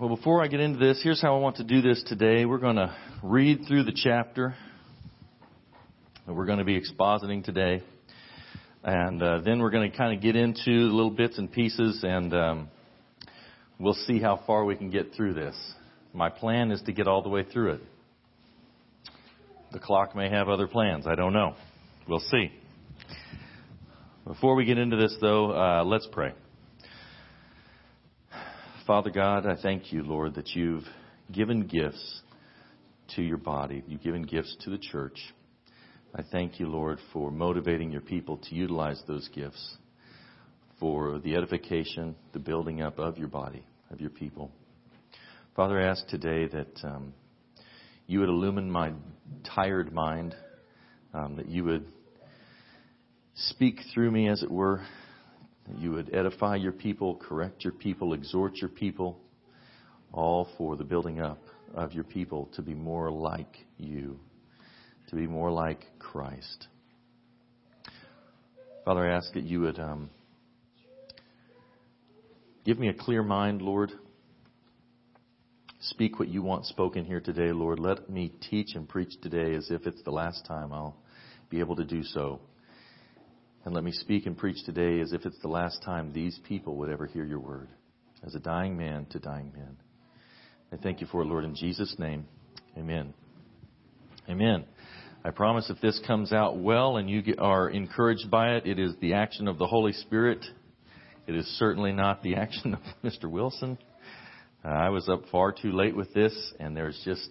Well, before I get into this, here's how I want to do this today. We're going to read through the chapter that we're going to be expositing today. And uh, then we're going to kind of get into little bits and pieces, and um, we'll see how far we can get through this. My plan is to get all the way through it. The clock may have other plans. I don't know. We'll see. Before we get into this, though, uh, let's pray. Father God, I thank you, Lord, that you've given gifts to your body. You've given gifts to the church. I thank you, Lord, for motivating your people to utilize those gifts for the edification, the building up of your body, of your people. Father, I ask today that um, you would illumine my tired mind, um, that you would speak through me, as it were, you would edify your people, correct your people, exhort your people, all for the building up of your people to be more like you, to be more like Christ. Father, I ask that you would um, give me a clear mind, Lord. Speak what you want spoken here today, Lord. Let me teach and preach today as if it's the last time I'll be able to do so. And let me speak and preach today as if it's the last time these people would ever hear your word, as a dying man to dying men. I thank you for it, Lord, in Jesus' name. Amen. Amen. I promise if this comes out well and you are encouraged by it, it is the action of the Holy Spirit. It is certainly not the action of Mr. Wilson. Uh, I was up far too late with this, and there's just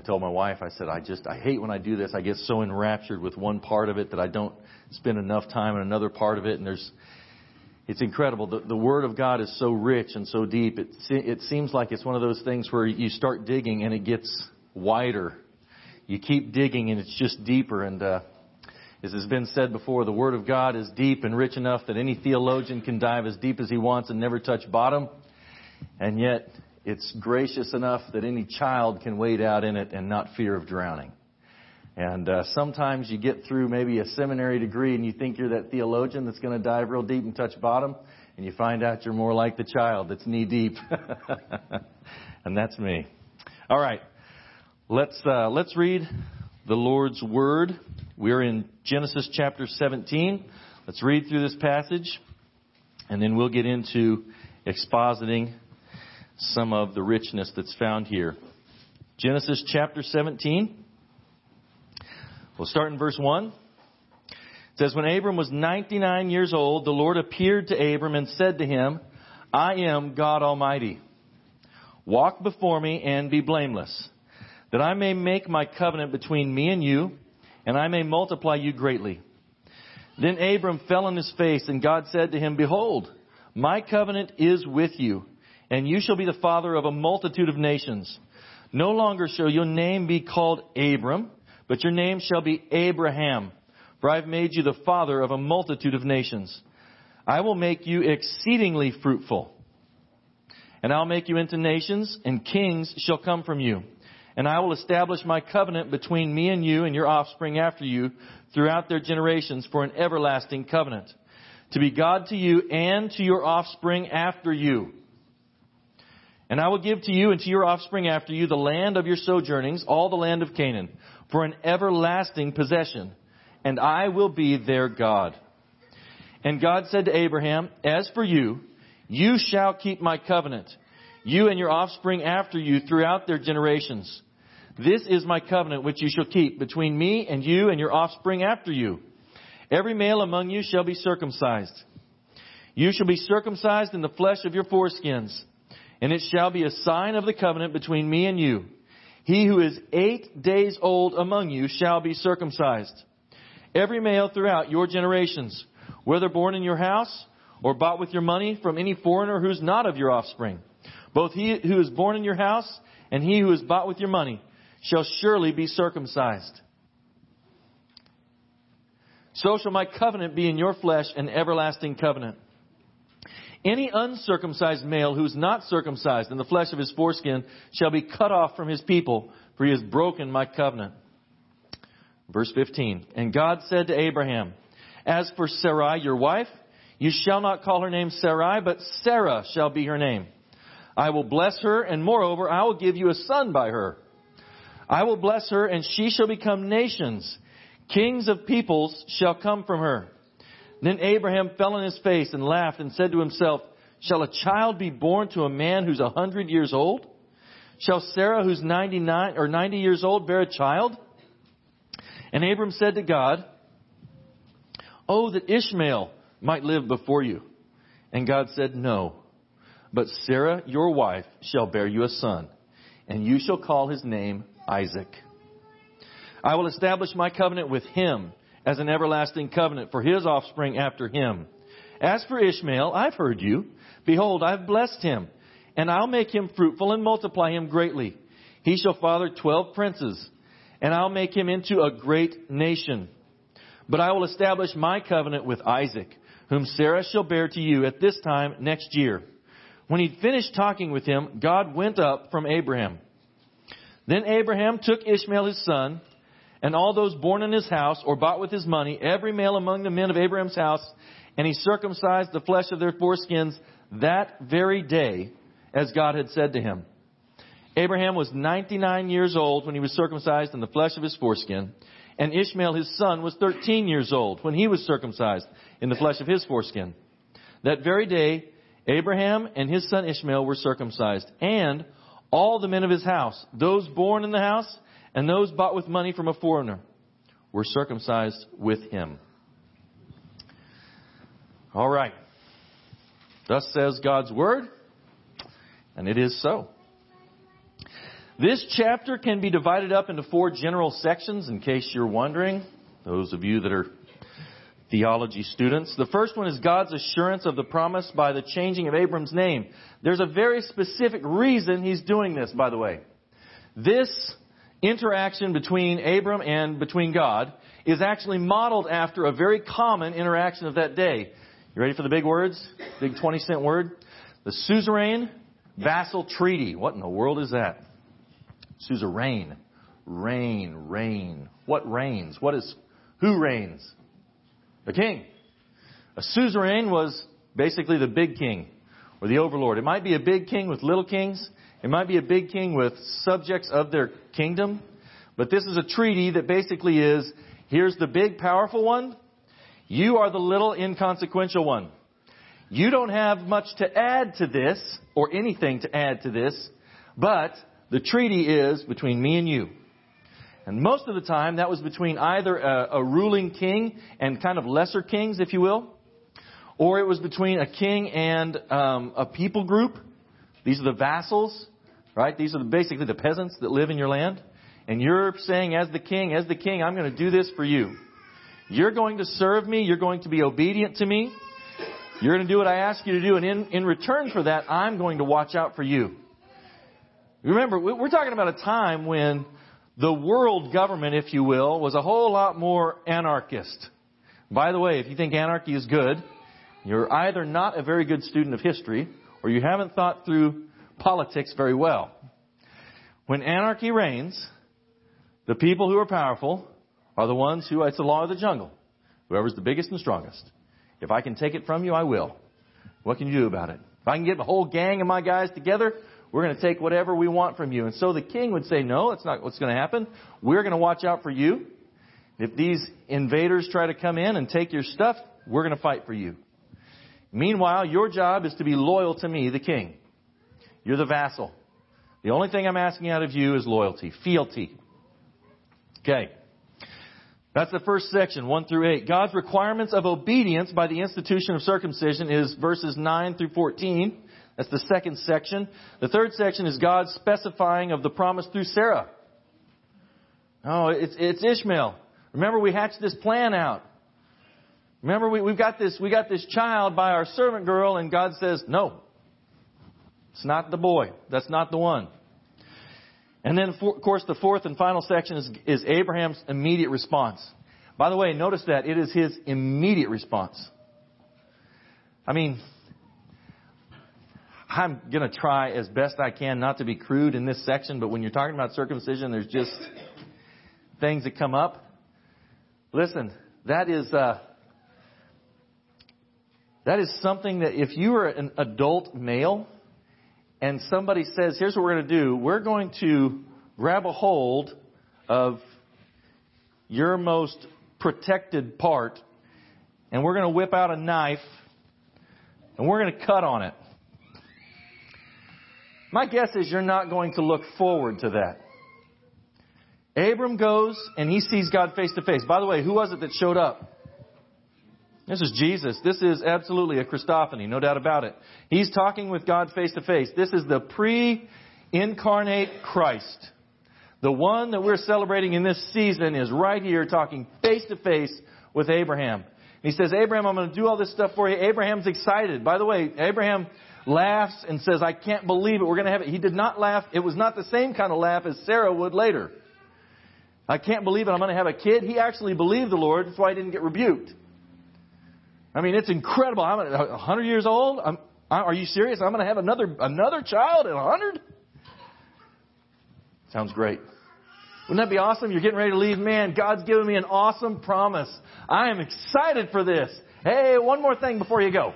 I told my wife, I said, I just, I hate when I do this. I get so enraptured with one part of it that I don't spend enough time in another part of it. And there's, it's incredible. The, the Word of God is so rich and so deep. It, it seems like it's one of those things where you start digging and it gets wider. You keep digging and it's just deeper. And, uh, as has been said before, the Word of God is deep and rich enough that any theologian can dive as deep as he wants and never touch bottom. And yet, it's gracious enough that any child can wade out in it and not fear of drowning. And uh, sometimes you get through maybe a seminary degree and you think you're that theologian that's going to dive real deep and touch bottom, and you find out you're more like the child that's knee deep. and that's me. All right, let's uh, let's read the Lord's word. We're in Genesis chapter 17. Let's read through this passage, and then we'll get into expositing some of the richness that's found here. Genesis chapter 17. We'll start in verse 1. It says, When Abram was 99 years old, the Lord appeared to Abram and said to him, I am God Almighty. Walk before me and be blameless, that I may make my covenant between me and you, and I may multiply you greatly. Then Abram fell on his face, and God said to him, Behold, my covenant is with you and you shall be the father of a multitude of nations. No longer shall your name be called Abram, but your name shall be Abraham, for I have made you the father of a multitude of nations. I will make you exceedingly fruitful, and I'll make you into nations, and kings shall come from you. And I will establish my covenant between me and you and your offspring after you throughout their generations for an everlasting covenant, to be God to you and to your offspring after you and I will give to you and to your offspring after you the land of your sojournings, all the land of Canaan, for an everlasting possession, and I will be their God. And God said to Abraham, As for you, you shall keep my covenant, you and your offspring after you throughout their generations. This is my covenant which you shall keep between me and you and your offspring after you. Every male among you shall be circumcised. You shall be circumcised in the flesh of your foreskins and it shall be a sign of the covenant between me and you. He who is eight days old among you shall be circumcised. Every male throughout your generations, whether born in your house or bought with your money from any foreigner who's not of your offspring, both he who is born in your house and he who is bought with your money shall surely be circumcised. So shall my covenant be in your flesh an everlasting covenant. Any uncircumcised male who is not circumcised in the flesh of his foreskin shall be cut off from his people, for he has broken my covenant. Verse 15. And God said to Abraham, As for Sarai, your wife, you shall not call her name Sarai, but Sarah shall be her name. I will bless her, and moreover, I will give you a son by her. I will bless her, and she shall become nations. Kings of peoples shall come from her. Then Abraham fell on his face and laughed and said to himself, Shall a child be born to a man who's a hundred years old? Shall Sarah, who's 99 or 90 years old, bear a child? And Abram said to God, Oh, that Ishmael might live before you. And God said, No. But Sarah, your wife, shall bear you a son, and you shall call his name Isaac. I will establish my covenant with him as an everlasting covenant for his offspring after him. As for Ishmael, I've heard you. Behold, I've blessed him, and I'll make him fruitful and multiply him greatly. He shall father twelve princes, and I'll make him into a great nation. But I will establish my covenant with Isaac, whom Sarah shall bear to you at this time next year. When he'd finished talking with him, God went up from Abraham. Then Abraham took Ishmael his son, and all those born in his house or bought with his money, every male among the men of Abraham's house, and he circumcised the flesh of their foreskins that very day, as God had said to him. Abraham was 99 years old when he was circumcised in the flesh of his foreskin, and Ishmael his son was 13 years old when he was circumcised in the flesh of his foreskin. That very day, Abraham and his son Ishmael were circumcised, and all the men of his house, those born in the house and those bought with money from a foreigner, were circumcised with him. All right. Thus says God's word, and it is so. This chapter can be divided up into four general sections in case you're wondering. Those of you that are theology students. The first one is God's assurance of the promise by the changing of Abram's name. There's a very specific reason he's doing this, by the way. This interaction between Abram and between God is actually modeled after a very common interaction of that day. You ready for the big words? Big 20 cent word? The suzerain vassal treaty. What in the world is that? Suzerain. Reign, reign. What reigns? What is, who reigns? The king. A suzerain was basically the big king or the overlord. It might be a big king with little kings. It might be a big king with subjects of their kingdom. But this is a treaty that basically is, here's the big powerful one. You are the little inconsequential one. You don't have much to add to this or anything to add to this, but the treaty is between me and you. And most of the time, that was between either a, a ruling king and kind of lesser kings, if you will, or it was between a king and um, a people group. These are the vassals, right? These are basically the peasants that live in your land. And you're saying, as the king, as the king, I'm going to do this for you. You're going to serve me. You're going to be obedient to me. You're going to do what I ask you to do. And in, in return for that, I'm going to watch out for you. Remember, we're talking about a time when the world government, if you will, was a whole lot more anarchist. By the way, if you think anarchy is good, you're either not a very good student of history or you haven't thought through politics very well. When anarchy reigns, the people who are powerful are the ones who, it's the law of the jungle. Whoever's the biggest and strongest. If I can take it from you, I will. What can you do about it? If I can get a whole gang of my guys together, we're going to take whatever we want from you. And so the king would say, no, that's not what's going to happen. We're going to watch out for you. If these invaders try to come in and take your stuff, we're going to fight for you. Meanwhile, your job is to be loyal to me, the king. You're the vassal. The only thing I'm asking out of you is loyalty, fealty. Okay. That's the first section, 1 through 8. God's requirements of obedience by the institution of circumcision is verses 9 through 14. That's the second section. The third section is God's specifying of the promise through Sarah. Oh, it's, it's Ishmael. Remember, we hatched this plan out. Remember, we, we've got this, we got this child by our servant girl, and God says, no. It's not the boy. That's not the one. And then, of course, the fourth and final section is, is Abraham's immediate response. By the way, notice that it is his immediate response. I mean, I'm going to try as best I can not to be crude in this section, but when you're talking about circumcision, there's just things that come up. Listen, that is uh, that is something that if you are an adult male and somebody says, here's what we're going to do. We're going to grab a hold of your most protected part, and we're going to whip out a knife, and we're going to cut on it. My guess is you're not going to look forward to that. Abram goes and he sees God face to face. By the way, who was it that showed up? This is Jesus. This is absolutely a Christophany, no doubt about it. He's talking with God face to face. This is the pre-incarnate Christ. The one that we're celebrating in this season is right here talking face to face with Abraham. He says, Abraham, I'm going to do all this stuff for you. Abraham's excited. By the way, Abraham laughs and says, I can't believe it. We're going to have it. He did not laugh. It was not the same kind of laugh as Sarah would later. I can't believe it. I'm going to have a kid. He actually believed the Lord. That's why he didn't get rebuked. I mean, it's incredible. I'm 100 years old. I'm, are you serious? I'm going to have another another child at 100? Sounds great. Wouldn't that be awesome? You're getting ready to leave. Man, God's given me an awesome promise. I am excited for this. Hey, one more thing before you go.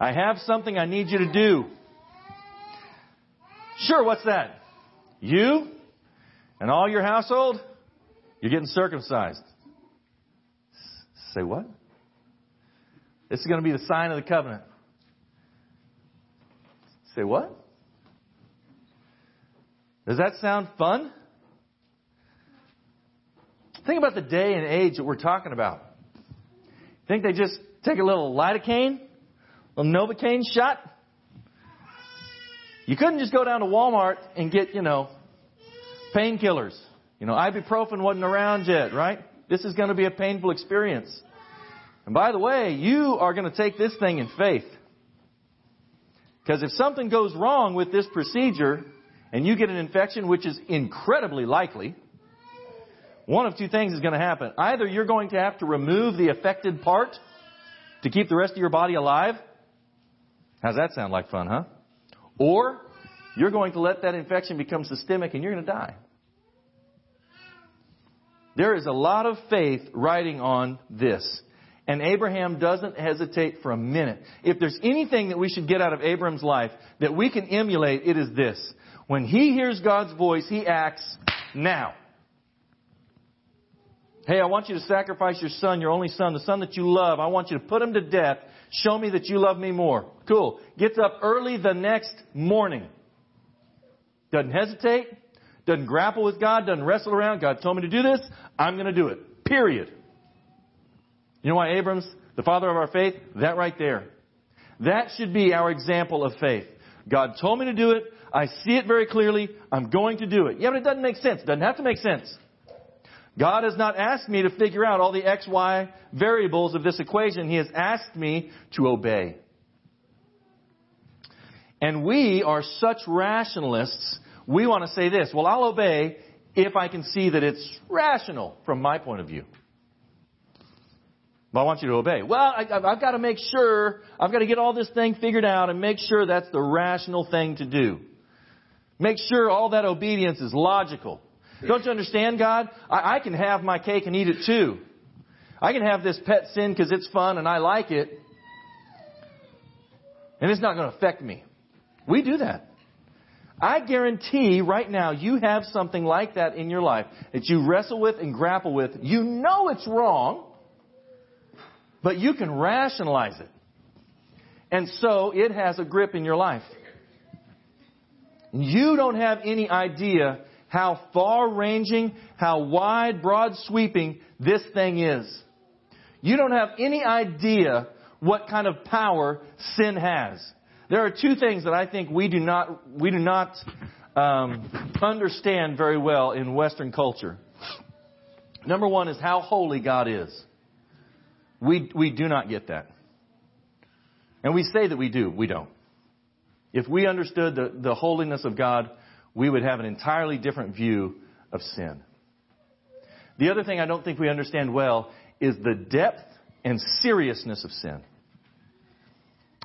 I have something I need you to do. Sure, what's that? You and all your household, you're getting circumcised. Say what? This is going to be the sign of the covenant. Say what? Does that sound fun? Think about the day and age that we're talking about. Think they just take a little lidocaine, a little Novocaine shot? You couldn't just go down to Walmart and get, you know, Painkillers. You know, ibuprofen wasn't around yet, right? This is going to be a painful experience. And by the way, you are going to take this thing in faith. Because if something goes wrong with this procedure and you get an infection, which is incredibly likely, one of two things is going to happen. Either you're going to have to remove the affected part to keep the rest of your body alive. How's that sound like fun, huh? Or you're going to let that infection become systemic and you're going to die. There is a lot of faith riding on this. And Abraham doesn't hesitate for a minute. If there's anything that we should get out of Abraham's life that we can emulate, it is this. When he hears God's voice, he acts now. Hey, I want you to sacrifice your son, your only son, the son that you love. I want you to put him to death. Show me that you love me more. Cool. Gets up early the next morning. Doesn't hesitate. Doesn't grapple with God. Doesn't wrestle around. God told me to do this. I'm going to do it. Period. You know why Abram's the father of our faith? That right there. That should be our example of faith. God told me to do it. I see it very clearly. I'm going to do it. Yeah, but it doesn't make sense. It doesn't have to make sense. God has not asked me to figure out all the X, Y variables of this equation. He has asked me to obey. And we are such rationalists we want to say this, well, I'll obey if I can see that it's rational from my point of view. But I want you to obey. Well, I, have got to make sure, I've got to get all this thing figured out and make sure that's the rational thing to do. Make sure all that obedience is logical. Don't you understand, God? I, I can have my cake and eat it too. I can have this pet sin because it's fun and I like it. And it's not going to affect me. We do that. I guarantee right now you have something like that in your life that you wrestle with and grapple with. You know it's wrong, but you can rationalize it. And so it has a grip in your life. You don't have any idea how far ranging, how wide, broad sweeping this thing is. You don't have any idea what kind of power sin has. There are two things that I think we do not, we do not um, understand very well in Western culture. Number one is how holy God is. We, we do not get that. And we say that we do. We don't. If we understood the, the holiness of God, we would have an entirely different view of sin. The other thing I don't think we understand well is the depth and seriousness of sin.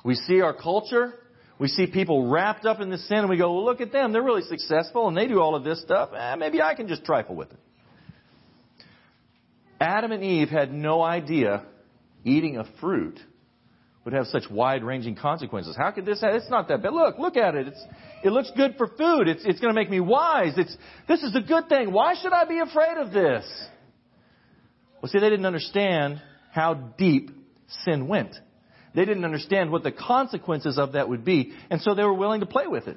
We see our culture. We see people wrapped up in the sin and we go, well, look at them. They're really successful and they do all of this stuff. Eh, maybe I can just trifle with it. Adam and Eve had no idea eating a fruit would have such wide ranging consequences. How could this have, it's not that bad. Look, look at it. It's, it looks good for food. It's, it's going to make me wise. It's, this is a good thing. Why should I be afraid of this? Well, see, they didn't understand how deep sin went. They didn't understand what the consequences of that would be, and so they were willing to play with it.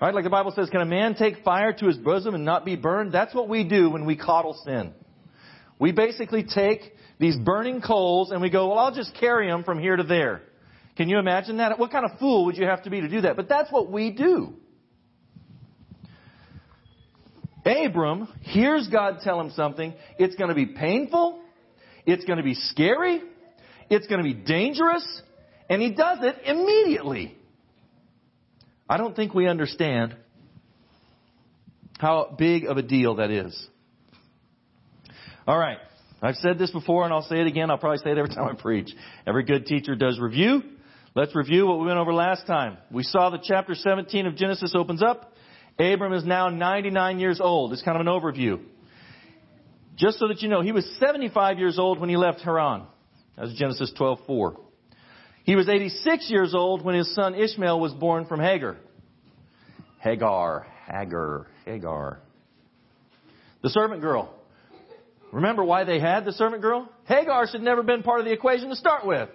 Right? Like the Bible says, can a man take fire to his bosom and not be burned? That's what we do when we coddle sin. We basically take these burning coals and we go, well, I'll just carry them from here to there. Can you imagine that? What kind of fool would you have to be to do that? But that's what we do. Abram hears God tell him something. It's going to be painful. It's going to be scary. It's going to be dangerous. And he does it immediately. I don't think we understand how big of a deal that is. All right. I've said this before and I'll say it again. I'll probably say it every time I preach. Every good teacher does review. Let's review what we went over last time. We saw that chapter 17 of Genesis opens up. Abram is now 99 years old. It's kind of an overview. Just so that you know, he was 75 years old when he left Haran. That's Genesis 12:4. He was 86 years old when his son Ishmael was born from Hagar. Hagar, Hagar, Hagar. The servant girl. Remember why they had the servant girl? Hagar should never have been part of the equation to start with.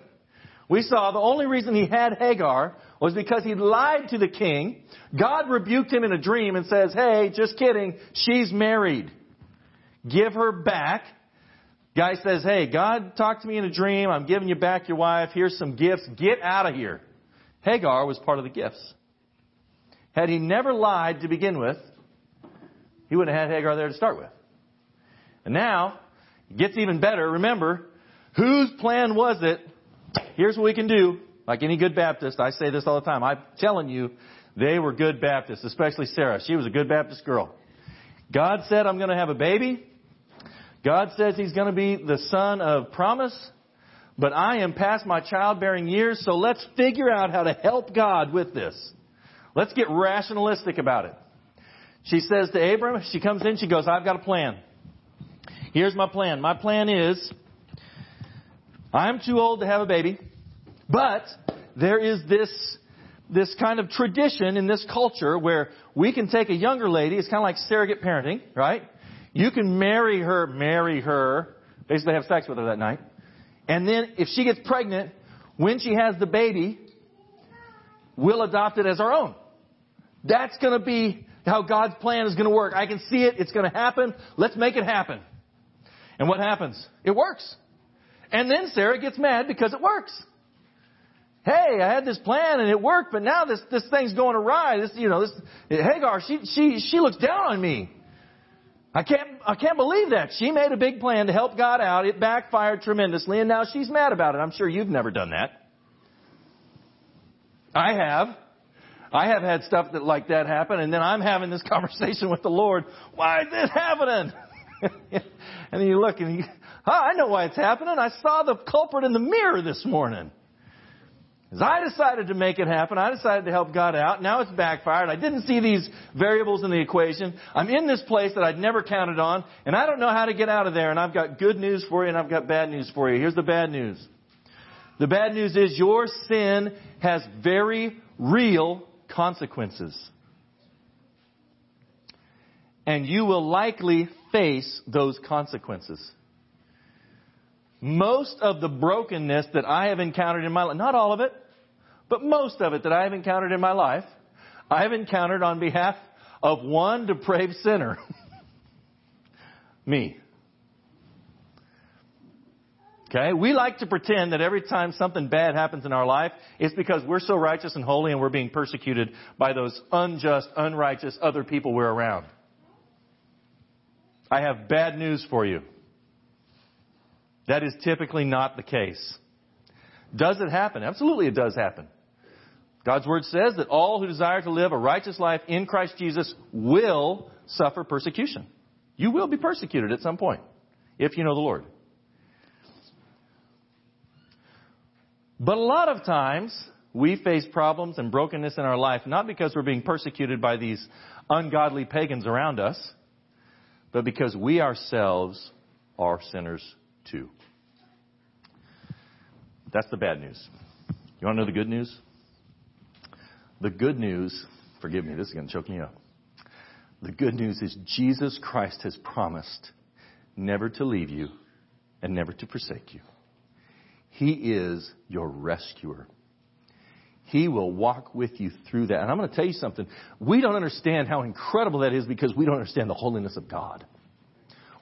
We saw the only reason he had Hagar was because he lied to the king. God rebuked him in a dream and says, hey, just kidding, she's married. Give her back. Guy says, hey, God talked to me in a dream. I'm giving you back your wife. Here's some gifts. Get out of here. Hagar was part of the gifts. Had he never lied to begin with, he wouldn't have had Hagar there to start with. And now, it gets even better. Remember, whose plan was it? Here's what we can do. Like any good Baptist, I say this all the time. I'm telling you, they were good Baptists, especially Sarah. She was a good Baptist girl. God said, I'm going to have a baby. God says he's going to be the son of promise. But I am past my childbearing years, so let's figure out how to help God with this. Let's get rationalistic about it. She says to Abram, she comes in, she goes, I've got a plan. Here's my plan. My plan is I'm too old to have a baby, but there is this this kind of tradition in this culture where we can take a younger lady, it's kind of like surrogate parenting, right? You can marry her, marry her, basically have sex with her that night. And then if she gets pregnant, when she has the baby, we'll adopt it as our own. That's going to be how God's plan is going to work. I can see it. It's going to happen. Let's make it happen. And what happens? It works. And then Sarah gets mad because it works. Hey, I had this plan and it worked, but now this, this thing's going awry. This, you know, this, Hagar, she, she, she looks down on me. I can't, I can't believe that. She made a big plan to help God out. It backfired tremendously and now she's mad about it. I'm sure you've never done that. I have. I have had stuff that like that happen and then I'm having this conversation with the Lord. Why is this happening? and then you look and you, oh, I know why it's happening. I saw the culprit in the mirror this morning. As I decided to make it happen, I decided to help God out. Now it's backfired. I didn't see these variables in the equation. I'm in this place that I'd never counted on, and I don't know how to get out of there. And I've got good news for you, and I've got bad news for you. Here's the bad news. The bad news is your sin has very real consequences. And you will likely face those consequences. Most of the brokenness that I have encountered in my life, not all of it, but most of it that I have encountered in my life, I have encountered on behalf of one depraved sinner. Me. Okay? We like to pretend that every time something bad happens in our life, it's because we're so righteous and holy and we're being persecuted by those unjust, unrighteous other people we're around. I have bad news for you. That is typically not the case. Does it happen? Absolutely it does happen. God's word says that all who desire to live a righteous life in Christ Jesus will suffer persecution. You will be persecuted at some point if you know the Lord. But a lot of times we face problems and brokenness in our life not because we're being persecuted by these ungodly pagans around us, but because we ourselves are sinners too. That's the bad news. You want to know the good news? The good news, forgive me, this is going to choke me up. The good news is Jesus Christ has promised never to leave you and never to forsake you. He is your rescuer. He will walk with you through that. And I'm going to tell you something. We don't understand how incredible that is because we don't understand the holiness of God.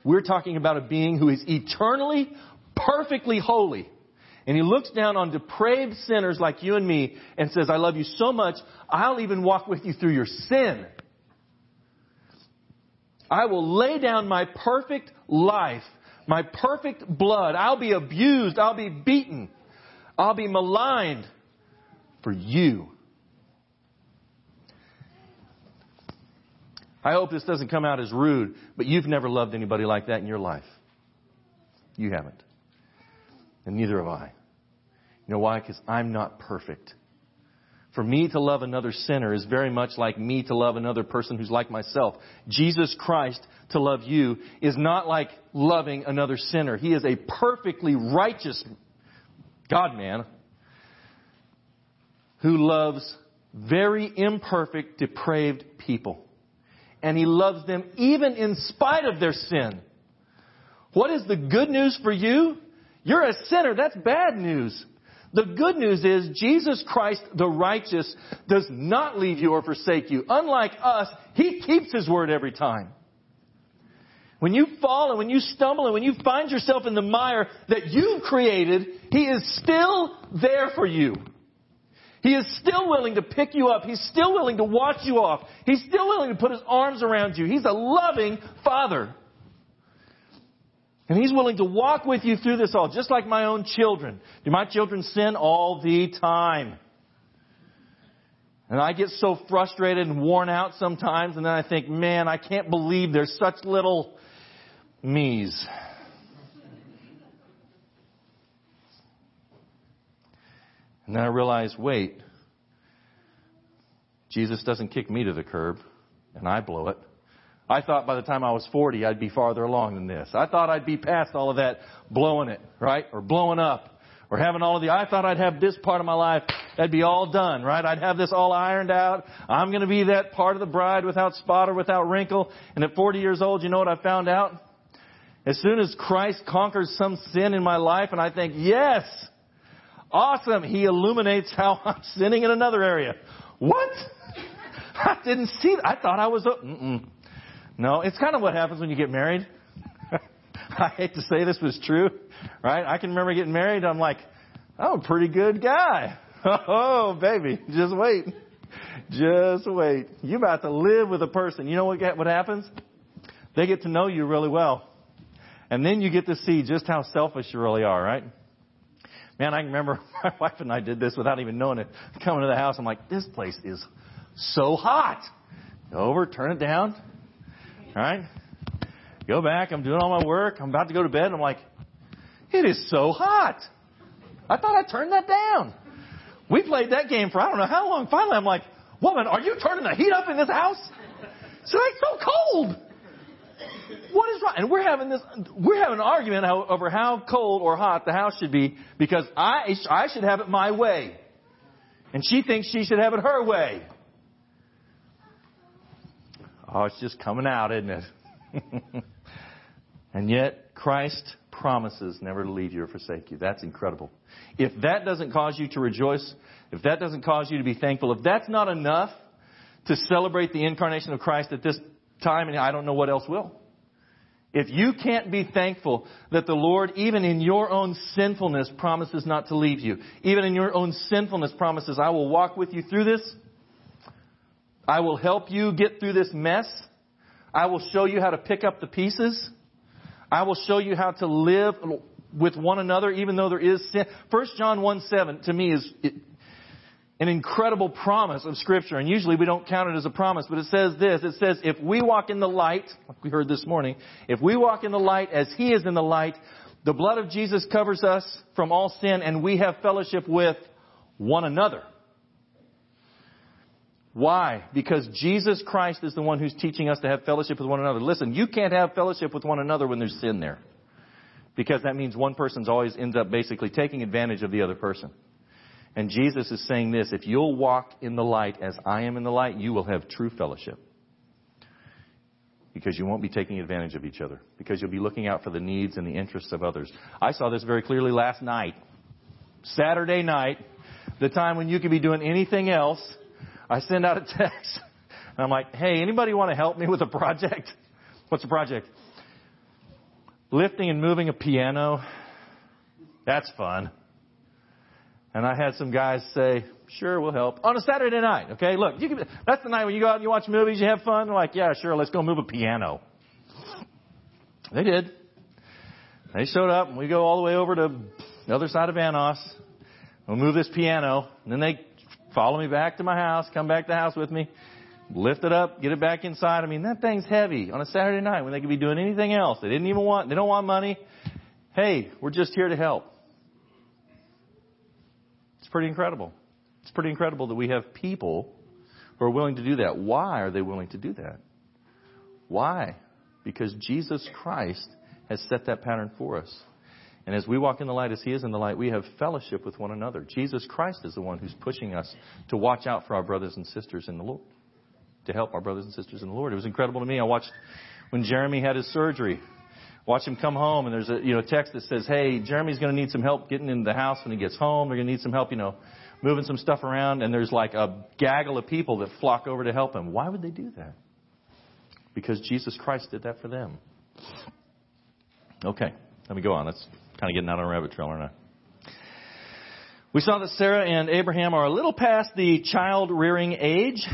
We're talking about a being who is eternally, perfectly holy. And he looks down on depraved sinners like you and me and says, I love you so much, I'll even walk with you through your sin. I will lay down my perfect life, my perfect blood. I'll be abused. I'll be beaten. I'll be maligned for you. I hope this doesn't come out as rude, but you've never loved anybody like that in your life. You haven't. And neither have I. You know why? Because I'm not perfect. For me to love another sinner is very much like me to love another person who's like myself. Jesus Christ to love you is not like loving another sinner. He is a perfectly righteous God man who loves very imperfect, depraved people. And he loves them even in spite of their sin. What is the good news for you? You're a sinner. That's bad news. The good news is Jesus Christ, the righteous, does not leave you or forsake you. Unlike us, He keeps His word every time. When you fall and when you stumble and when you find yourself in the mire that you've created, He is still there for you. He is still willing to pick you up. He's still willing to wash you off. He's still willing to put His arms around you. He's a loving Father. And He's willing to walk with you through this all, just like my own children. Do my children sin all the time? And I get so frustrated and worn out sometimes, and then I think, man, I can't believe there's such little me's. And then I realize, wait, Jesus doesn't kick me to the curb, and I blow it. I thought by the time I was 40, I'd be farther along than this. I thought I'd be past all of that blowing it, right? Or blowing up. Or having all of the, I thought I'd have this part of my life, that'd be all done, right? I'd have this all ironed out. I'm gonna be that part of the bride without spot or without wrinkle. And at 40 years old, you know what I found out? As soon as Christ conquers some sin in my life and I think, yes, awesome, He illuminates how I'm sinning in another area. What? I didn't see that. I thought I was, mm-mm. No, it's kind of what happens when you get married. I hate to say this was true, right? I can remember getting married. I'm like, I'm a pretty good guy. Oh, baby, just wait. Just wait. You're about to live with a person. You know what, what happens? They get to know you really well. And then you get to see just how selfish you really are, right? Man, I remember my wife and I did this without even knowing it. Coming to the house, I'm like, this place is so hot. Go over, turn it down, right? Go back. I'm doing all my work. I'm about to go to bed. I'm like, it is so hot. I thought I turned that down. We played that game for I don't know how long. Finally, I'm like, woman, are you turning the heat up in this house? It's like so cold. What is wrong? And we're having this, we're having an argument over how cold or hot the house should be because I, I should have it my way. And she thinks she should have it her way. Oh, it's just coming out, isn't it? and yet, Christ promises never to leave you or forsake you. That's incredible. If that doesn't cause you to rejoice, if that doesn't cause you to be thankful, if that's not enough to celebrate the incarnation of Christ at this time, and I don't know what else will. If you can't be thankful that the Lord, even in your own sinfulness, promises not to leave you, even in your own sinfulness promises, I will walk with you through this, I will help you get through this mess. I will show you how to pick up the pieces. I will show you how to live with one another even though there is sin. 1 John 1 7 to me is an incredible promise of Scripture. And usually we don't count it as a promise, but it says this. It says, if we walk in the light, like we heard this morning, if we walk in the light as He is in the light, the blood of Jesus covers us from all sin and we have fellowship with one another. Why? Because Jesus Christ is the one who's teaching us to have fellowship with one another. Listen, you can't have fellowship with one another when there's sin there. Because that means one person's always ends up basically taking advantage of the other person. And Jesus is saying this, if you'll walk in the light as I am in the light, you will have true fellowship. Because you won't be taking advantage of each other. Because you'll be looking out for the needs and the interests of others. I saw this very clearly last night. Saturday night, the time when you could be doing anything else, I send out a text. And I'm like, hey, anybody want to help me with a project? What's the project? Lifting and moving a piano. That's fun. And I had some guys say, sure, we'll help. On a Saturday night, okay? Look, you can, that's the night when you go out and you watch movies, you have fun. They're like, yeah, sure, let's go move a piano. They did. They showed up and we go all the way over to the other side of Vanoss. We'll move this piano. And then they follow me back to my house, come back to the house with me, lift it up, get it back inside. I mean, that thing's heavy on a Saturday night when they could be doing anything else. They didn't even want, they don't want money. Hey, we're just here to help. It's pretty incredible. It's pretty incredible that we have people who are willing to do that. Why are they willing to do that? Why? Because Jesus Christ has set that pattern for us. And as we walk in the light as He is in the light, we have fellowship with one another. Jesus Christ is the one who's pushing us to watch out for our brothers and sisters in the Lord, to help our brothers and sisters in the Lord. It was incredible to me. I watched when Jeremy had his surgery. Watch him come home, and there's a you know text that says, "Hey, Jeremy's going to need some help getting into the house when he gets home. They're going to need some help, you know, moving some stuff around." And there's like a gaggle of people that flock over to help him. Why would they do that? Because Jesus Christ did that for them. Okay, let me go on. Let's kind of getting out on a rabbit trail, aren't I? We saw that Sarah and Abraham are a little past the child rearing age.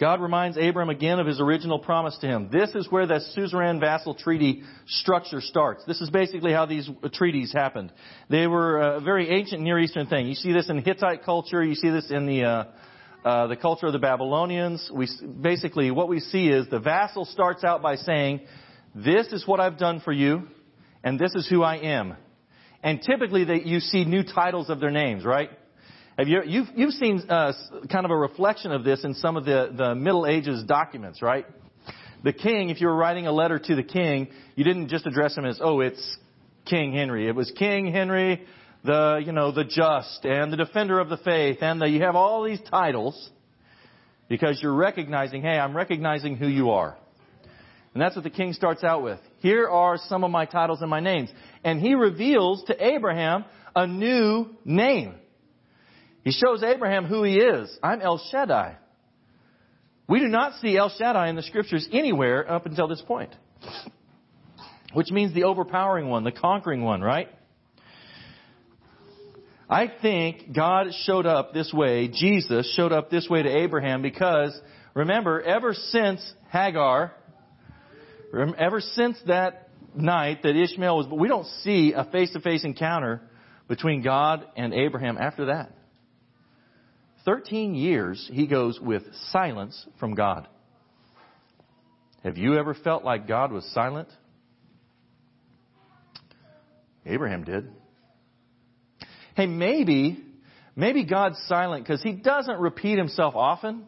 God reminds Abram again of his original promise to him. This is where the suzerain vassal treaty structure starts. This is basically how these treaties happened. They were a very ancient Near Eastern thing. You see this in Hittite culture. You see this in the uh, uh, the culture of the Babylonians. We basically what we see is the vassal starts out by saying, "This is what I've done for you, and this is who I am." And typically, they, you see new titles of their names, right? Have you, you've, you've seen uh, kind of a reflection of this in some of the, the Middle Ages documents, right? The king, if you were writing a letter to the king, you didn't just address him as, oh, it's King Henry. It was King Henry, the, you know, the just and the defender of the faith. And the, you have all these titles because you're recognizing, hey, I'm recognizing who you are. And that's what the king starts out with. Here are some of my titles and my names. And he reveals to Abraham a new name. He shows Abraham who he is. I'm El Shaddai. We do not see El Shaddai in the scriptures anywhere up until this point. Which means the overpowering one, the conquering one, right? I think God showed up this way, Jesus showed up this way to Abraham because, remember, ever since Hagar, ever since that night that Ishmael was, but we don't see a face-to-face encounter between God and Abraham after that. 13 years he goes with silence from God. Have you ever felt like God was silent? Abraham did. Hey, maybe, maybe God's silent because he doesn't repeat himself often.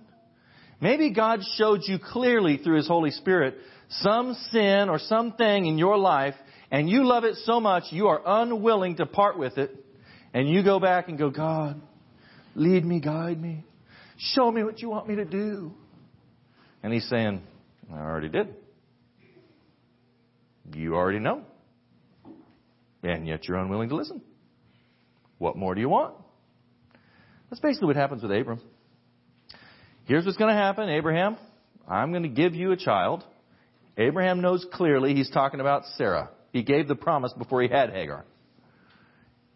Maybe God showed you clearly through his Holy Spirit some sin or something in your life and you love it so much you are unwilling to part with it and you go back and go, God, Lead me, guide me. Show me what you want me to do. And he's saying, I already did. You already know. And yet you're unwilling to listen. What more do you want? That's basically what happens with Abram. Here's what's going to happen, Abraham. I'm going to give you a child. Abraham knows clearly he's talking about Sarah. He gave the promise before he had Hagar.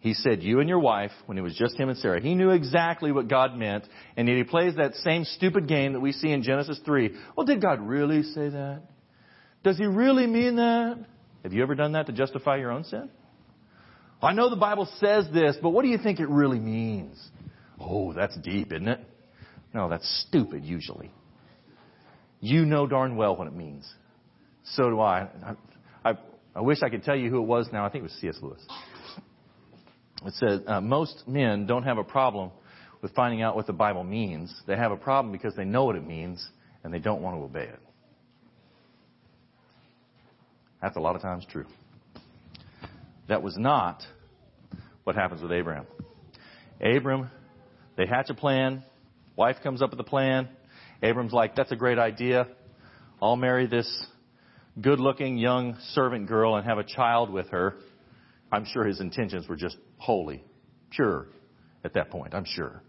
He said, you and your wife, when it was just him and Sarah. He knew exactly what God meant, and yet he plays that same stupid game that we see in Genesis 3. Well, did God really say that? Does he really mean that? Have you ever done that to justify your own sin? I know the Bible says this, but what do you think it really means? Oh, that's deep, isn't it? No, that's stupid usually. You know darn well what it means. So do I. I, I, I wish I could tell you who it was now. I think it was C.S. Lewis it says uh, most men don't have a problem with finding out what the Bible means. They have a problem because they know what it means and they don't want to obey it. That's a lot of times true. That was not what happens with Abraham. Abram, they hatch a plan. Wife comes up with a plan. Abram's like, that's a great idea. I'll marry this good looking young servant girl and have a child with her. I'm sure his intentions were just holy, pure at that point, I'm sure.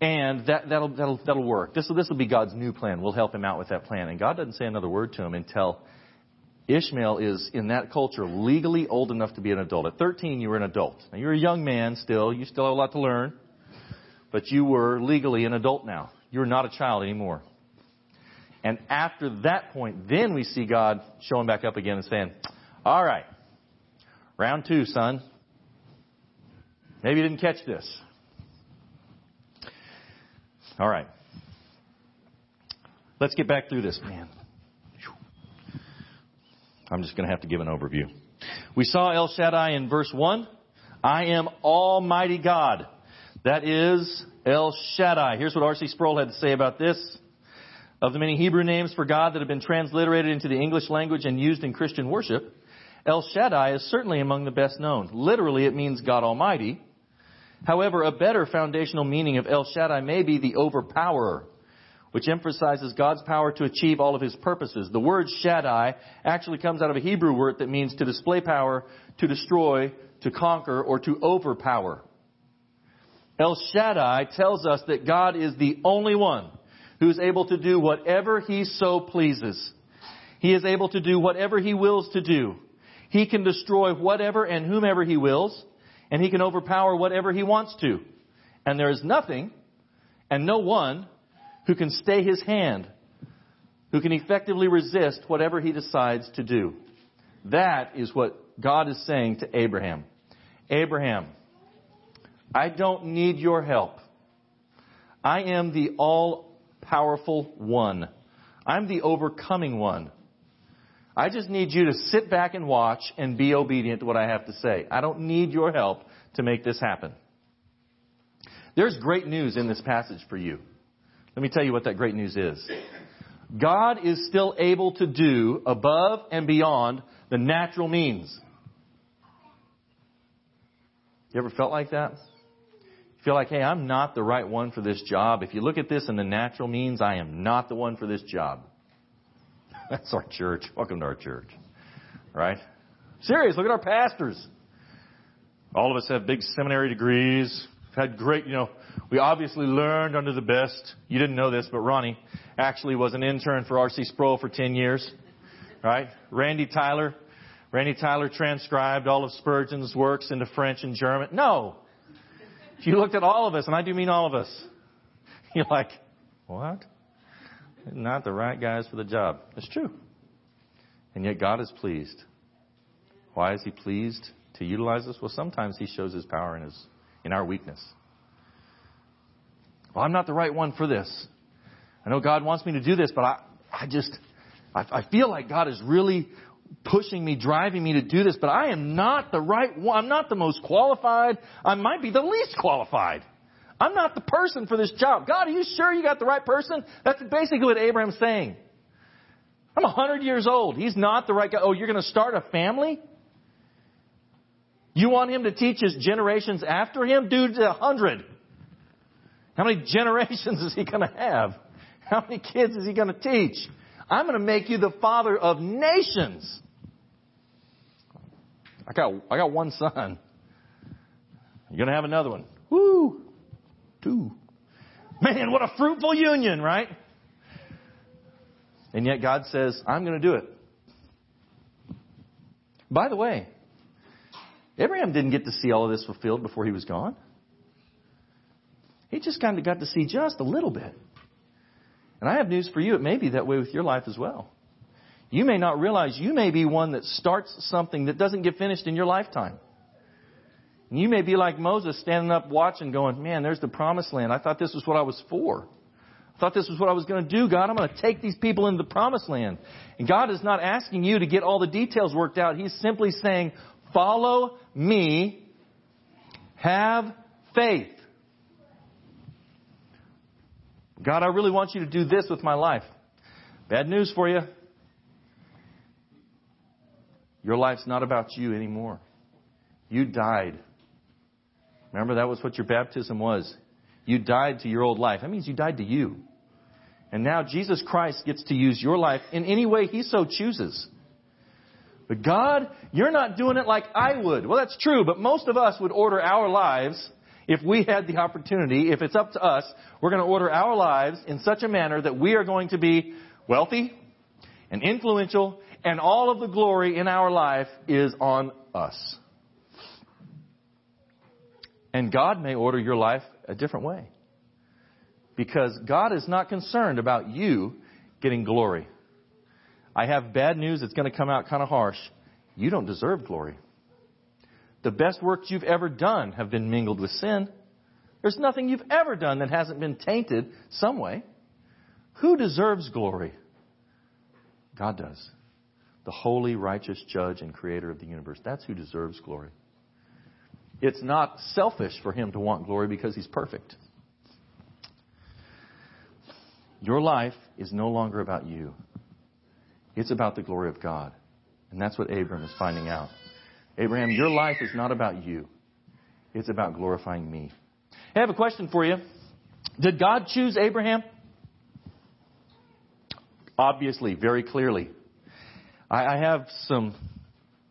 And that, that'll, that'll, that'll work. This will, this will be God's new plan. We'll help him out with that plan. And God doesn't say another word to him until Ishmael is, in that culture, legally old enough to be an adult. At 13, you were an adult. Now, you're a young man still. You still have a lot to learn. But you were legally an adult now. You're not a child anymore. And after that point, then we see God showing back up again and saying, All right, round two, son. Maybe you didn't catch this. All right. Let's get back through this, man. I'm just going to have to give an overview. We saw El Shaddai in verse 1. I am Almighty God. That is El Shaddai. Here's what R.C. Sproul had to say about this. Of the many Hebrew names for God that have been transliterated into the English language and used in Christian worship, El Shaddai is certainly among the best known. Literally, it means God Almighty. However, a better foundational meaning of El Shaddai may be the overpowerer, which emphasizes God's power to achieve all of his purposes. The word Shaddai actually comes out of a Hebrew word that means to display power, to destroy, to conquer, or to overpower. El Shaddai tells us that God is the only one who is able to do whatever he so pleases. He is able to do whatever he wills to do. He can destroy whatever and whomever he wills, and he can overpower whatever he wants to. And there is nothing and no one who can stay his hand, who can effectively resist whatever he decides to do. That is what God is saying to Abraham. Abraham, I don't need your help. I am the all powerful one. I'm the overcoming one. I just need you to sit back and watch and be obedient to what I have to say. I don't need your help to make this happen. There's great news in this passage for you. Let me tell you what that great news is. God is still able to do above and beyond the natural means. You ever felt like that? Feel like, hey, I'm not the right one for this job. If you look at this in the natural means, I am not the one for this job. That's our church. Welcome to our church. Right? Serious. Look at our pastors. All of us have big seminary degrees. Had great, you know, we obviously learned under the best. You didn't know this, but Ronnie actually was an intern for R.C. Sproul for 10 years. Right? Randy Tyler. Randy Tyler transcribed all of Spurgeon's works into French and German. No. If you looked at all of us, and I do mean all of us, you're like, what? not the right guys for the job. It's true. And yet God is pleased. Why is He pleased to utilize us? Well, sometimes He shows His power in, his, in our weakness. Well, I'm not the right one for this. I know God wants me to do this, but I, I just, I, I feel like God is really pushing me, driving me to do this, but I am not the right one. I'm not the most qualified. I might be the least qualified. I'm not the person for this job. God, are you sure you got the right person? That's basically what Abraham's saying. I'm a hundred years old. He's not the right guy. Oh, you're going to start a family? You want him to teach his generations after him? Dude's a hundred. How many generations is he going to have? How many kids is he going to teach? I'm going to make you the father of nations. I got, I got one son. You're going to have another one. Woo! Two. Man, what a fruitful union, right? And yet God says, I'm going to do it. By the way, Abraham didn't get to see all of this fulfilled before he was gone. He just kind of got to see just a little bit. And I have news for you. It may be that way with your life as well. You may not realize you may be one that starts something that doesn't get finished in your lifetime. And you may be like Moses standing up watching going, man, there's the promised land. I thought this was what I was for. I thought this was what I was going to do, God. I'm going to take these people into the promised land. And God is not asking you to get all the details worked out. He's simply saying, follow me. Have faith. God, I really want you to do this with my life. Bad news for you. Your life's not about you anymore. You died. Remember, that was what your baptism was. You died to your old life. That means you died to you. And now Jesus Christ gets to use your life in any way He so chooses. But God, you're not doing it like I would. Well, that's true, but most of us would order our lives if we had the opportunity, if it's up to us, we're going to order our lives in such a manner that we are going to be wealthy and influential, and all of the glory in our life is on us. And God may order your life a different way. Because God is not concerned about you getting glory. I have bad news that's going to come out kind of harsh. You don't deserve glory. The best works you've ever done have been mingled with sin. There's nothing you've ever done that hasn't been tainted some way. Who deserves glory? God does. The holy, righteous judge and creator of the universe. That's who deserves glory. It's not selfish for him to want glory because he's perfect. Your life is no longer about you. It's about the glory of God. And that's what Abram is finding out. Abraham, your life is not about you. It's about glorifying me. I have a question for you. Did God choose Abraham? Obviously, very clearly. I, I have some,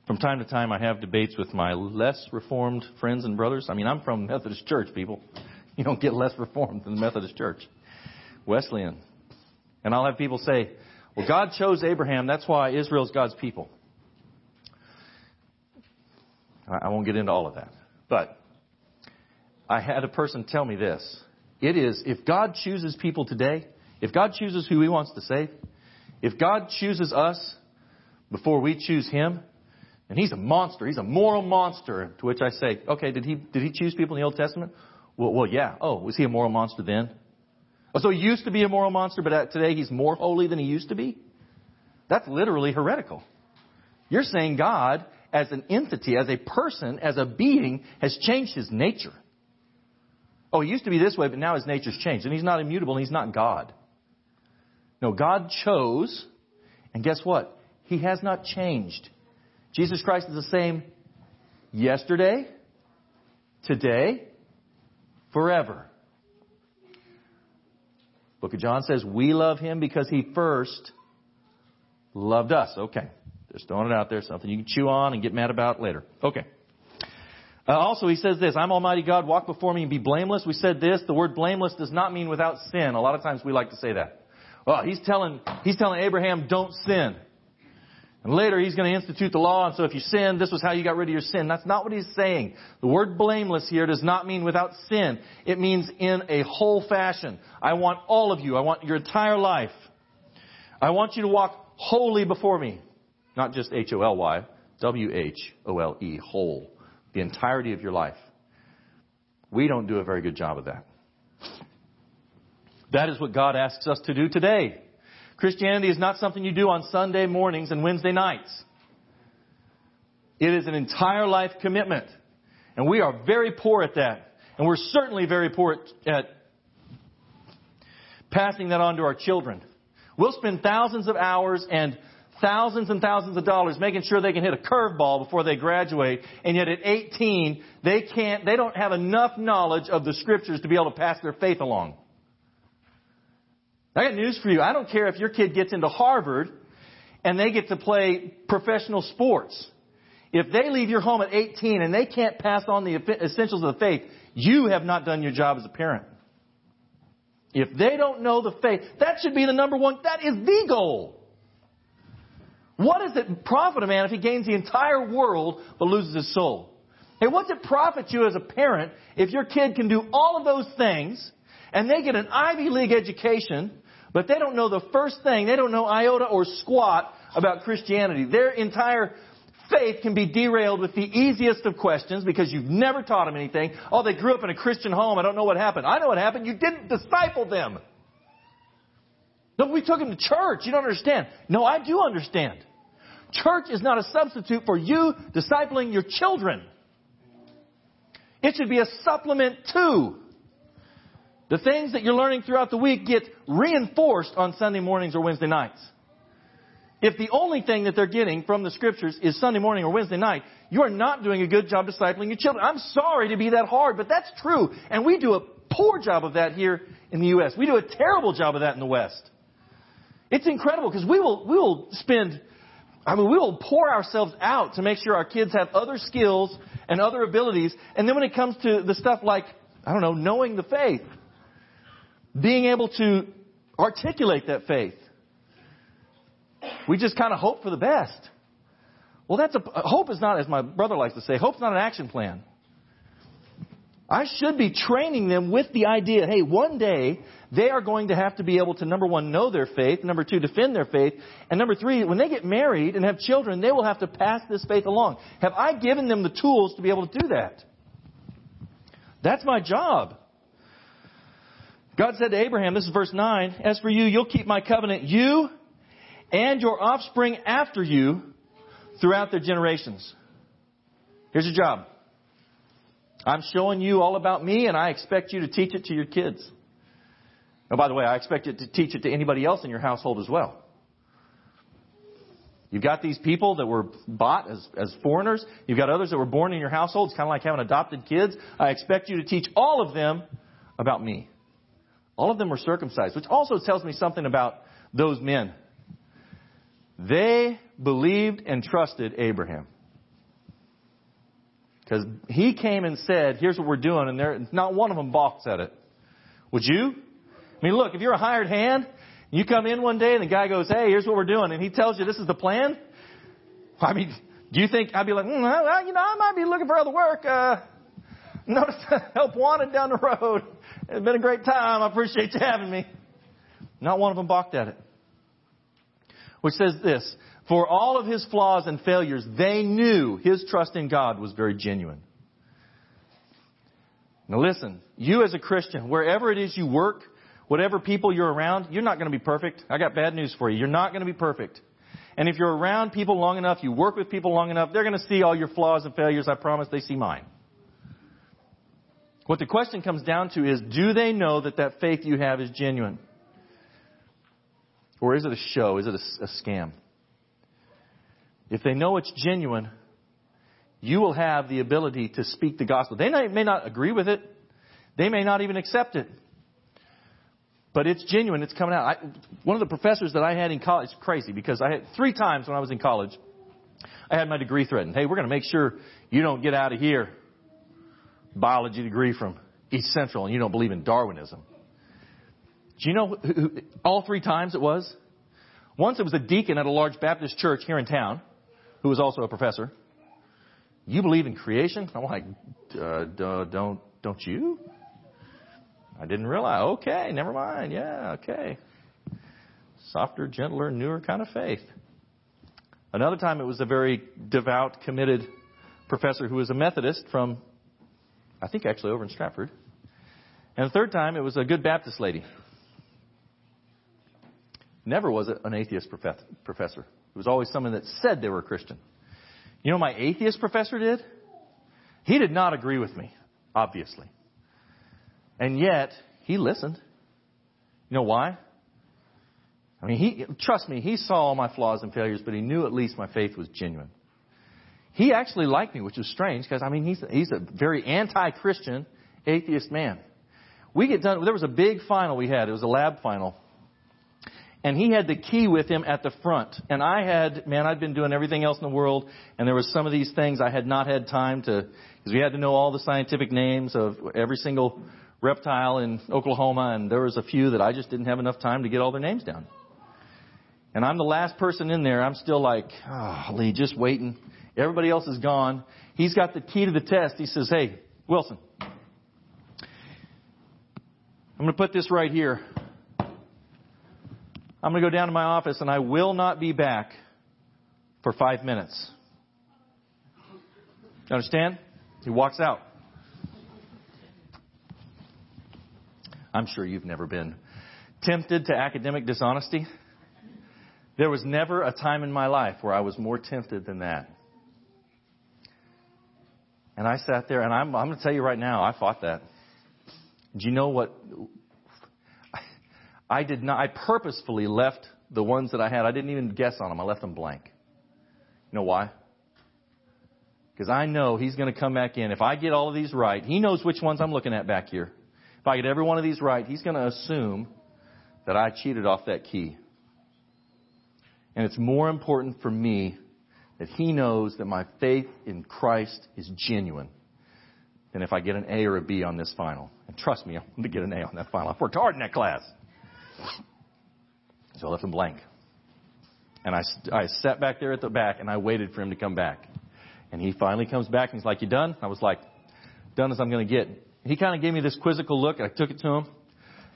from time to time, I have debates with my less reformed friends and brothers. I mean, I'm from Methodist Church, people. You don't get less reformed than the Methodist Church. Wesleyan. And I'll have people say, well, God chose Abraham. That's why Israel's God's people. I won't get into all of that. But I had a person tell me this. It is, if God chooses people today, if God chooses who He wants to save, if God chooses us before we choose Him, and He's a monster. He's a moral monster. To which I say, okay, did He, did he choose people in the Old Testament? Well, well, yeah. Oh, was He a moral monster then? Oh, so He used to be a moral monster, but uh, today He's more holy than He used to be? That's literally heretical. You're saying God as an entity, as a person, as a being, has changed his nature. Oh, he used to be this way, but now his nature's changed. And he's not immutable and he's not God. No, God chose, and guess what? He has not changed. Jesus Christ is the same yesterday, today, forever. Book of John says we love him because he first loved us. Okay. Just throwing it out there, something you can chew on and get mad about later. Okay. Uh, also, he says this, I'm Almighty God, walk before me and be blameless. We said this, the word blameless does not mean without sin. A lot of times we like to say that. Well, he's telling, he's telling Abraham, don't sin. And later he's going to institute the law, and so if you sin, this was how you got rid of your sin. That's not what he's saying. The word blameless here does not mean without sin. It means in a whole fashion. I want all of you. I want your entire life. I want you to walk wholly before me. Not just H-O-L-Y, W-H-O-L-E, whole. The entirety of your life. We don't do a very good job of that. That is what God asks us to do today. Christianity is not something you do on Sunday mornings and Wednesday nights. It is an entire life commitment. And we are very poor at that. And we're certainly very poor at, at passing that on to our children. We'll spend thousands of hours and thousands and thousands of dollars making sure they can hit a curveball before they graduate, and yet at 18, they can't, they don't have enough knowledge of the scriptures to be able to pass their faith along. I got news for you. I don't care if your kid gets into Harvard and they get to play professional sports. If they leave your home at 18 and they can't pass on the essentials of the faith, you have not done your job as a parent. If they don't know the faith, that should be the number one, that is the goal. What does it profit a man if he gains the entire world but loses his soul? Hey, what's it profit you as a parent if your kid can do all of those things and they get an Ivy League education, but they don't know the first thing, they don't know iota or squat about Christianity. Their entire faith can be derailed with the easiest of questions because you've never taught them anything. Oh, they grew up in a Christian home. I don't know what happened. I know what happened. You didn't disciple them. No, we took them to church. You don't understand. No, I do understand. Church is not a substitute for you discipling your children. It should be a supplement to. The things that you're learning throughout the week get reinforced on Sunday mornings or Wednesday nights. If the only thing that they're getting from the scriptures is Sunday morning or Wednesday night, you are not doing a good job discipling your children. I'm sorry to be that hard, but that's true. And we do a poor job of that here in the U.S. We do a terrible job of that in the West. It's incredible because we will, we will spend, I mean, we will pour ourselves out to make sure our kids have other skills and other abilities. And then when it comes to the stuff like, I don't know, knowing the faith, being able to articulate that faith, we just kind of hope for the best. Well, that's a, hope is not, as my brother likes to say, hope's not an action plan. I should be training them with the idea, hey, one day they are going to have to be able to, number one, know their faith, number two, defend their faith, and number three, when they get married and have children, they will have to pass this faith along. Have I given them the tools to be able to do that? That's my job. God said to Abraham, this is verse 9, as for you, you'll keep my covenant, you and your offspring after you throughout their generations. Here's your job. I'm showing you all about me, and I expect you to teach it to your kids. Oh, by the way, I expect you to teach it to anybody else in your household as well. You've got these people that were bought as, as foreigners. You've got others that were born in your household. It's kind of like having adopted kids. I expect you to teach all of them about me. All of them were circumcised, which also tells me something about those men. They believed and trusted Abraham. Because he came and said, here's what we're doing, and not one of them balks at it. Would you? I mean, look, if you're a hired hand, you come in one day and the guy goes, hey, here's what we're doing, and he tells you this is the plan, I mean, do you think I'd be like, mm, well, you know, I might be looking for other work. Uh, notice help wanted down the road. It's been a great time. I appreciate you having me. Not one of them balked at it. Which says this, for all of his flaws and failures, they knew his trust in God was very genuine. Now listen, you as a Christian, wherever it is you work, whatever people you're around, you're not going to be perfect. I got bad news for you. You're not going to be perfect. And if you're around people long enough, you work with people long enough, they're going to see all your flaws and failures. I promise they see mine. What the question comes down to is, do they know that that faith you have is genuine? Or is it a show? Is it a, a scam? If they know it's genuine, you will have the ability to speak the gospel. They may not agree with it. They may not even accept it. But it's genuine. It's coming out. I, one of the professors that I had in college, crazy because I had three times when I was in college, I had my degree threatened. Hey, we're going to make sure you don't get out of here biology degree from East Central and you don't believe in Darwinism. Do you know who, all three times it was? Once it was a deacon at a large Baptist church here in town who was also a professor. You believe in creation? I'm like, uh, don't, don't you? I didn't realize. Okay, never mind. Yeah, okay. Softer, gentler, newer kind of faith. Another time it was a very devout, committed professor who was a Methodist from, I think actually over in Stratford. And the third time it was a good Baptist lady. Never was it an atheist professor. It was always someone that said they were a Christian. You know my atheist professor did? He did not agree with me, obviously. And yet, he listened. You know why? I mean, he, trust me, he saw all my flaws and failures, but he knew at least my faith was genuine. He actually liked me, which was strange because, I mean, he's, he's a very anti-Christian atheist man. We get done, there was a big final we had. It was a lab final and he had the key with him at the front. And I had, man, I'd been doing everything else in the world, and there was some of these things I had not had time to, because we had to know all the scientific names of every single reptile in Oklahoma, and there was a few that I just didn't have enough time to get all their names down. And I'm the last person in there. I'm still like, oh, Lee, just waiting. Everybody else is gone. He's got the key to the test. He says, hey, Wilson, I'm going to put this right here. I'm going to go down to my office and I will not be back for five minutes. You understand? He walks out. I'm sure you've never been tempted to academic dishonesty. There was never a time in my life where I was more tempted than that. And I sat there, and I'm, I'm going to tell you right now, I fought that. Do you know what I did not, I purposefully left the ones that I had, I didn't even guess on them. I left them blank. You know why? Because I know he's going to come back in. If I get all of these right, he knows which ones I'm looking at back here. If I get every one of these right, he's going to assume that I cheated off that key. And it's more important for me that he knows that my faith in Christ is genuine than if I get an A or a B on this final. And trust me, I'm going to get an A on that final. I've worked hard in that class. So I left him blank. And I, I sat back there at the back and I waited for him to come back. And he finally comes back and he's like, You done? I was like, Done as I'm going to get. He kind of gave me this quizzical look. I took it to him,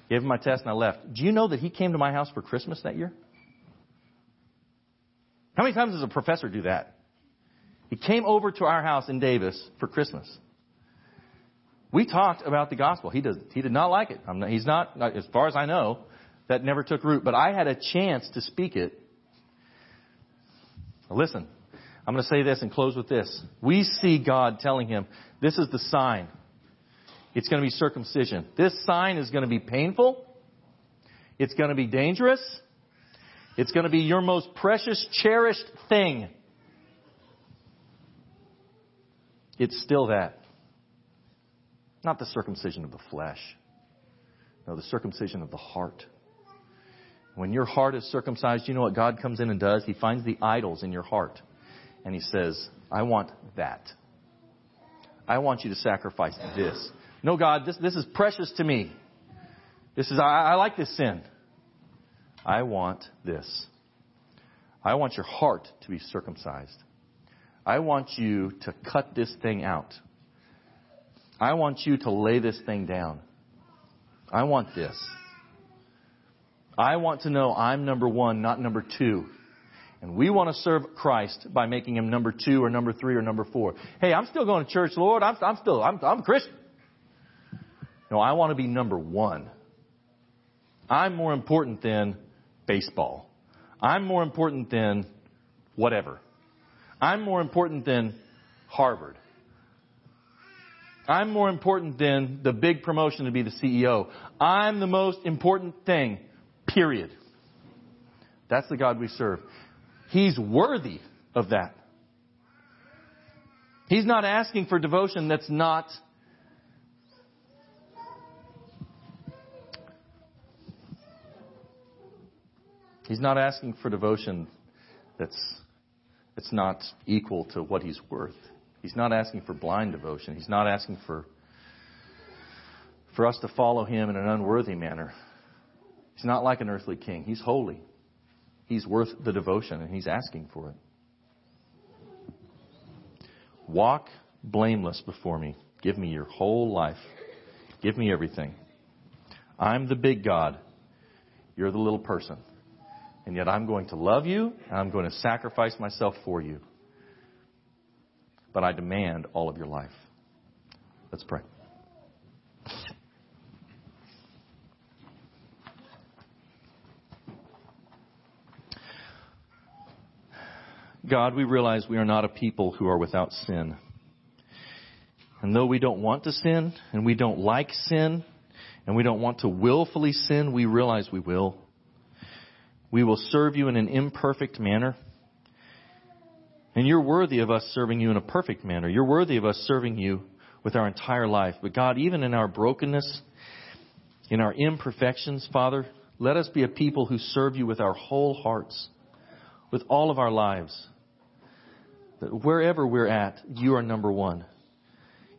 gave him my test, and I left. Do you know that he came to my house for Christmas that year? How many times does a professor do that? He came over to our house in Davis for Christmas. We talked about the gospel. He. He did not like it. Not, he's not, as far as I know, that never took root. But I had a chance to speak it. Listen, I'm going to say this and close with this. We see God telling him, this is the sign. It's going to be circumcision. This sign is going to be painful. It's going to be dangerous. It's going to be your most precious, cherished thing. It's still that. Not the circumcision of the flesh. No, the circumcision of the heart. When your heart is circumcised, you know what God comes in and does? He finds the idols in your heart. And He says, I want that. I want you to sacrifice this. No, God, this, this is precious to me. This is, I, I like this sin. I want this. I want your heart to be circumcised. I want you to cut this thing out. I want you to lay this thing down. I want this. I want to know I'm number one, not number two. And we want to serve Christ by making him number two or number three or number four. Hey, I'm still going to church, Lord. I'm, I'm still, I'm, I'm a Christian. No, I want to be number one. I'm more important than baseball. I'm more important than whatever. I'm more important than Harvard. I'm more important than the big promotion to be the CEO. I'm the most important thing, period. That's the God we serve. He's worthy of that. He's not asking for devotion that's not He's not asking for devotion that's, that's not equal to what he's worth. He's not asking for blind devotion. He's not asking for, for us to follow him in an unworthy manner. He's not like an earthly king. He's holy. He's worth the devotion, and he's asking for it. Walk blameless before me. Give me your whole life. Give me everything. I'm the big God. You're the little person. And yet I'm going to love you, and I'm going to sacrifice myself for you. But I demand all of your life. Let's pray. God, we realize we are not a people who are without sin. And though we don't want to sin, and we don't like sin, and we don't want to willfully sin, we realize we will. We will serve you in an imperfect manner. And you're worthy of us serving you in a perfect manner. You're worthy of us serving you with our entire life. But God, even in our brokenness, in our imperfections, Father, let us be a people who serve you with our whole hearts, with all of our lives. That wherever we're at, you are number one.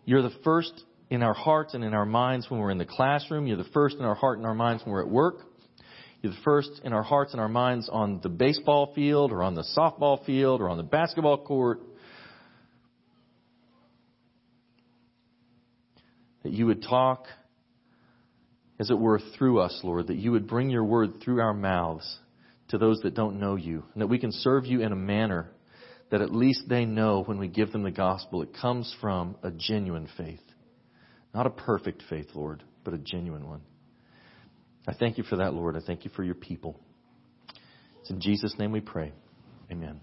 You're the first in our hearts and in our minds when we're in the classroom. You're the first in our heart and our minds when we're at work. You're the first in our hearts and our minds on the baseball field or on the softball field or on the basketball court. That you would talk, as it were, through us, Lord. That you would bring your word through our mouths to those that don't know you. And that we can serve you in a manner that at least they know when we give them the gospel, it comes from a genuine faith. Not a perfect faith, Lord, but a genuine one. I thank you for that, Lord. I thank you for your people. It's in Jesus' name we pray. Amen.